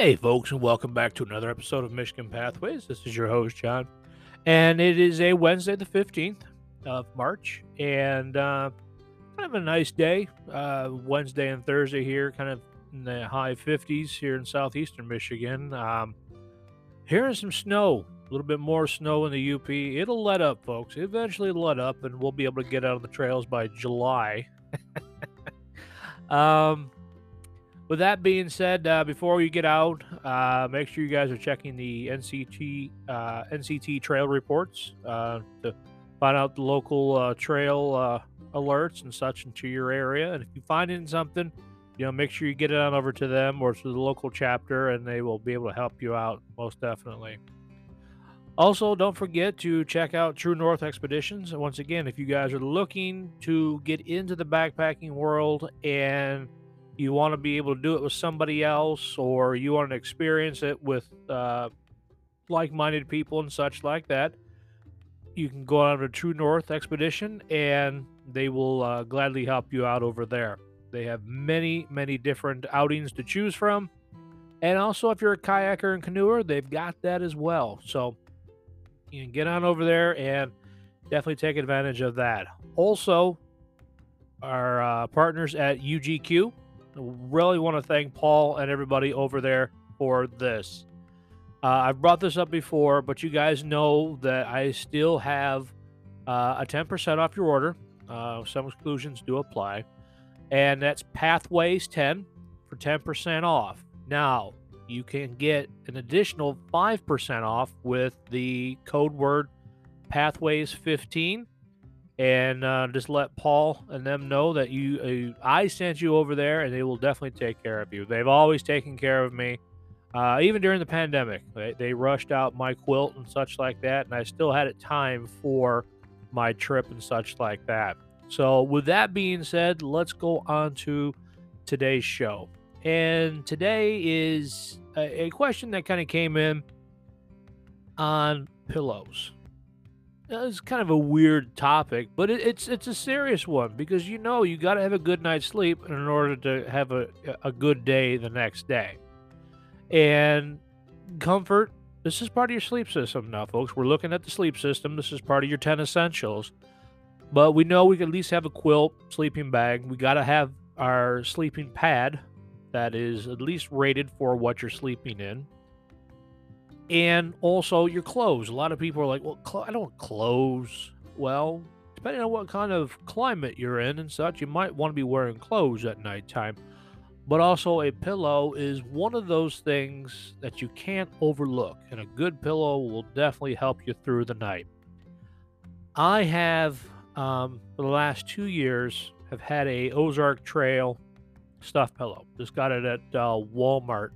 Hey, folks, and welcome back to another episode of Michigan Pathways. This is your host, John, and it is a Wednesday, the 15th of March, and uh, kind of a nice day. Uh, Wednesday and Thursday here, kind of in the high 50s here in southeastern Michigan. Um, hearing some snow, a little bit more snow in the UP. It'll let up, folks. Eventually, it'll let up, and we'll be able to get out on the trails by July. um, with that being said, uh, before you get out, uh, make sure you guys are checking the NCT uh, NCT trail reports uh, to find out the local uh, trail uh, alerts and such into your area. And if you find in something, you know, make sure you get it on over to them or to the local chapter, and they will be able to help you out most definitely. Also, don't forget to check out True North Expeditions. Once again, if you guys are looking to get into the backpacking world and you want to be able to do it with somebody else, or you want to experience it with uh, like minded people and such like that, you can go on a True North expedition and they will uh, gladly help you out over there. They have many, many different outings to choose from. And also, if you're a kayaker and canoeer, they've got that as well. So you can get on over there and definitely take advantage of that. Also, our uh, partners at UGQ really want to thank Paul and everybody over there for this. Uh, I've brought this up before, but you guys know that I still have uh, a 10% off your order. Uh, some exclusions do apply. And that's Pathways 10 for 10% off. Now, you can get an additional 5% off with the code word Pathways 15 and uh, just let Paul and them know that you uh, I sent you over there, and they will definitely take care of you. They've always taken care of me, uh, even during the pandemic. They, they, rushed out my quilt and such like that, and I still had it time for my trip and such like that. So, with that being said, let's go on to today's show. And today is a, a question that kind of came in on pillows it's kind of a weird topic, but it, it's it's a serious one because you know you got to have a good night's sleep in order to have a a good day the next day. And comfort, this is part of your sleep system now, folks. We're looking at the sleep system. This is part of your 10 essentials. But we know we can at least have a quilt, sleeping bag. We got to have our sleeping pad that is at least rated for what you're sleeping in and also your clothes. A lot of people are like, "Well, cl- I don't clothes." Well, depending on what kind of climate you're in and such, you might want to be wearing clothes at nighttime. But also, a pillow is one of those things that you can't overlook, and a good pillow will definitely help you through the night. I have, um, for the last two years, have had a Ozark Trail stuffed pillow. Just got it at uh, Walmart,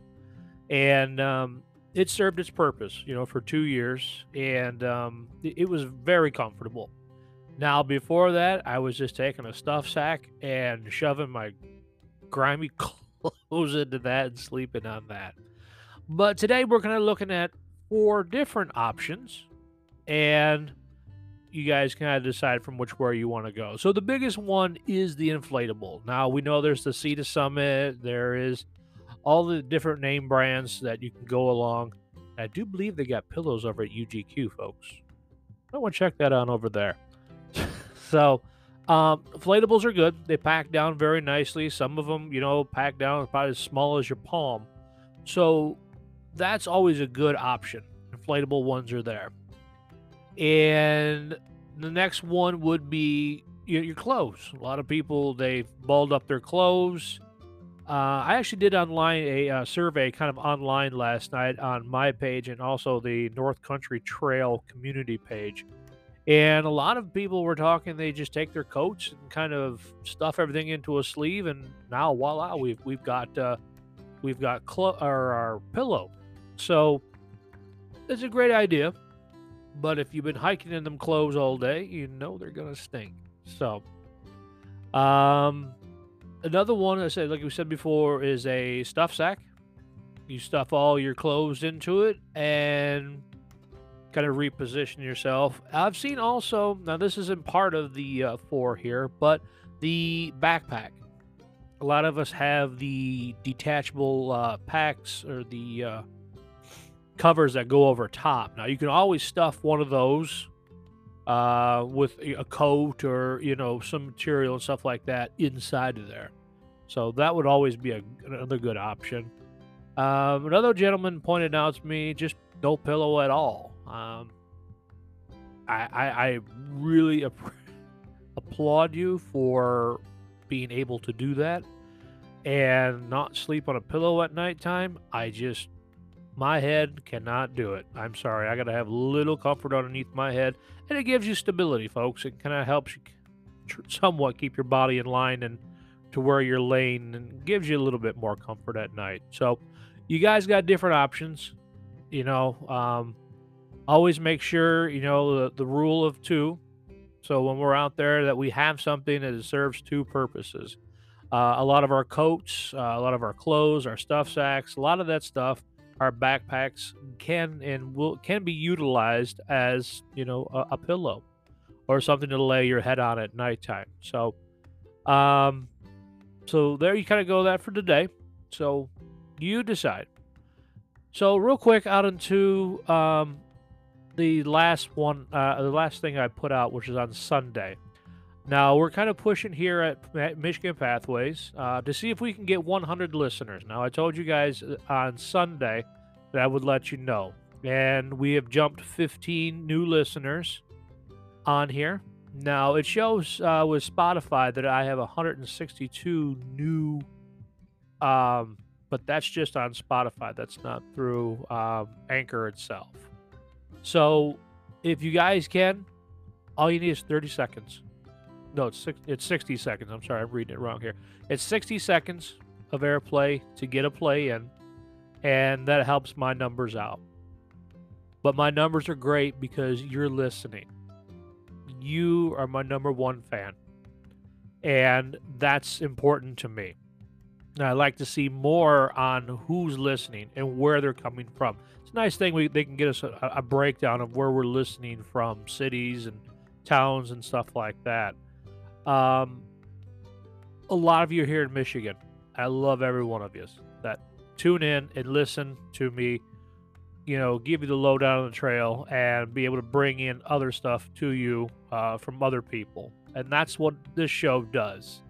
and um, it served its purpose, you know, for two years, and um, it, it was very comfortable. Now, before that, I was just taking a stuff sack and shoving my grimy clothes into that and sleeping on that. But today, we're kind of looking at four different options, and you guys kind of decide from which way you want to go. So, the biggest one is the inflatable. Now, we know there's the Sea to Summit, there is all the different name brands that you can go along. I do believe they got pillows over at UGQ, folks. I want to check that out over there. so, um, inflatables are good. They pack down very nicely. Some of them, you know, pack down about as small as your palm. So, that's always a good option. Inflatable ones are there. And the next one would be your, your clothes. A lot of people, they've balled up their clothes uh, I actually did online a uh, survey kind of online last night on my page and also the North Country Trail community page. And a lot of people were talking they just take their coats and kind of stuff everything into a sleeve and now voila, we've we've got uh, we've got our, our pillow. So it's a great idea. But if you've been hiking in them clothes all day, you know they're gonna stink. So um another one I said, like we said before, is a stuff sack. You stuff all your clothes into it and kind of reposition yourself. I've seen also now this isn't part of the uh, four here, but the backpack. A lot of us have the detachable uh, packs or the uh, covers that go over top. Now you can always stuff one of those uh, with a coat or you know some material and stuff like that inside of there. So that would always be a, another good option. Um, another gentleman pointed out to me just no pillow at all. Um, I, I, I, really applaud you for being able to do that and not sleep on a pillow at nighttime. I just my head cannot do it. I'm sorry. I got to have little comfort underneath my head, and it gives you stability, folks. It kind of helps you somewhat keep your body in line and to where you're laying, and gives you a little bit more comfort at night. So, you guys got different options. You know, um, always make sure you know the, the rule of two. So when we're out there, that we have something that serves two purposes. Uh, a lot of our coats, uh, a lot of our clothes, our stuff sacks, a lot of that stuff our backpacks can and will can be utilized as you know a, a pillow or something to lay your head on at nighttime. So, um, so there you kind of go that for today. So you decide. So real quick out into um, the last one, uh, the last thing I put out, which is on Sunday. Now we're kind of pushing here at Michigan Pathways uh, to see if we can get 100 listeners. Now I told you guys uh, on Sunday that I would let you know, and we have jumped 15 new listeners on here. Now it shows uh, with Spotify that I have 162 new, um, but that's just on Spotify. That's not through um, Anchor itself. So if you guys can, all you need is 30 seconds no, it's six, it's 60 seconds. I'm sorry, I'm reading it wrong here. It's 60 seconds of airplay to get a play in, and that helps my numbers out. But my numbers are great because you're listening. You are my number one fan, and that's important to me. And I like to see more on who's listening and where they're coming from. It's a nice thing we they can get us a, a breakdown of where we're listening from, cities and towns and stuff like that. Um, a lot of you here in Michigan. I love every one of you that tune in and listen to me. You know, give you the lowdown on the trail and be able to bring in other stuff to you uh, from other people. And that's what this show does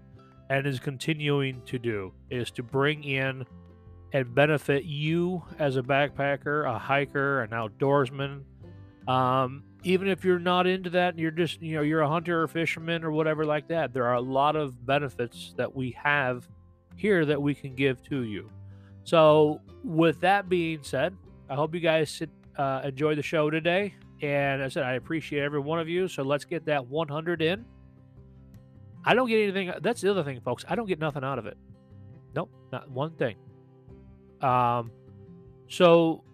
and is continuing to do is to bring in and benefit you as a backpacker, a hiker, an outdoorsman, um, even if you're not into that and you're just you know you're a hunter or fisherman or whatever like that there are a lot of benefits that we have here that we can give to you. So with that being said i hope you guys sit, uh, enjoy the show today. And i said i appreciate every one of you. So let's get that 100 in. I don't get anything that's the other thing folks. I don't get nothing out of it. Nope not one thing. Um so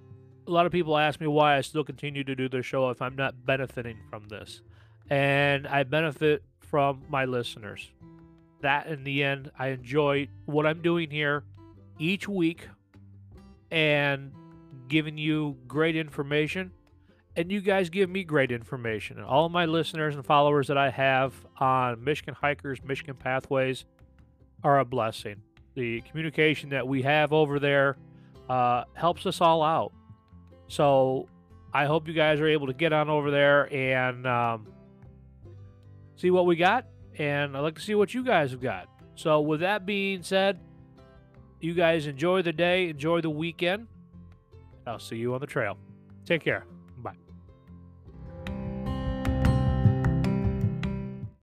a lot of people ask me why I still continue to do the show if I'm not benefiting from this. And I benefit from my listeners. That in the end, I enjoy what I'm doing here each week and giving you great information. And you guys give me great information. And all my listeners and followers that I have on Michigan Hikers, Michigan Pathways are a blessing. The communication that we have over there uh, helps us all out so I hope you guys are able to get on over there and um, see what we got. And I'd like to see what you guys have got. So, with that being said, you guys enjoy the day, enjoy the weekend. I'll see you on the trail. Take care.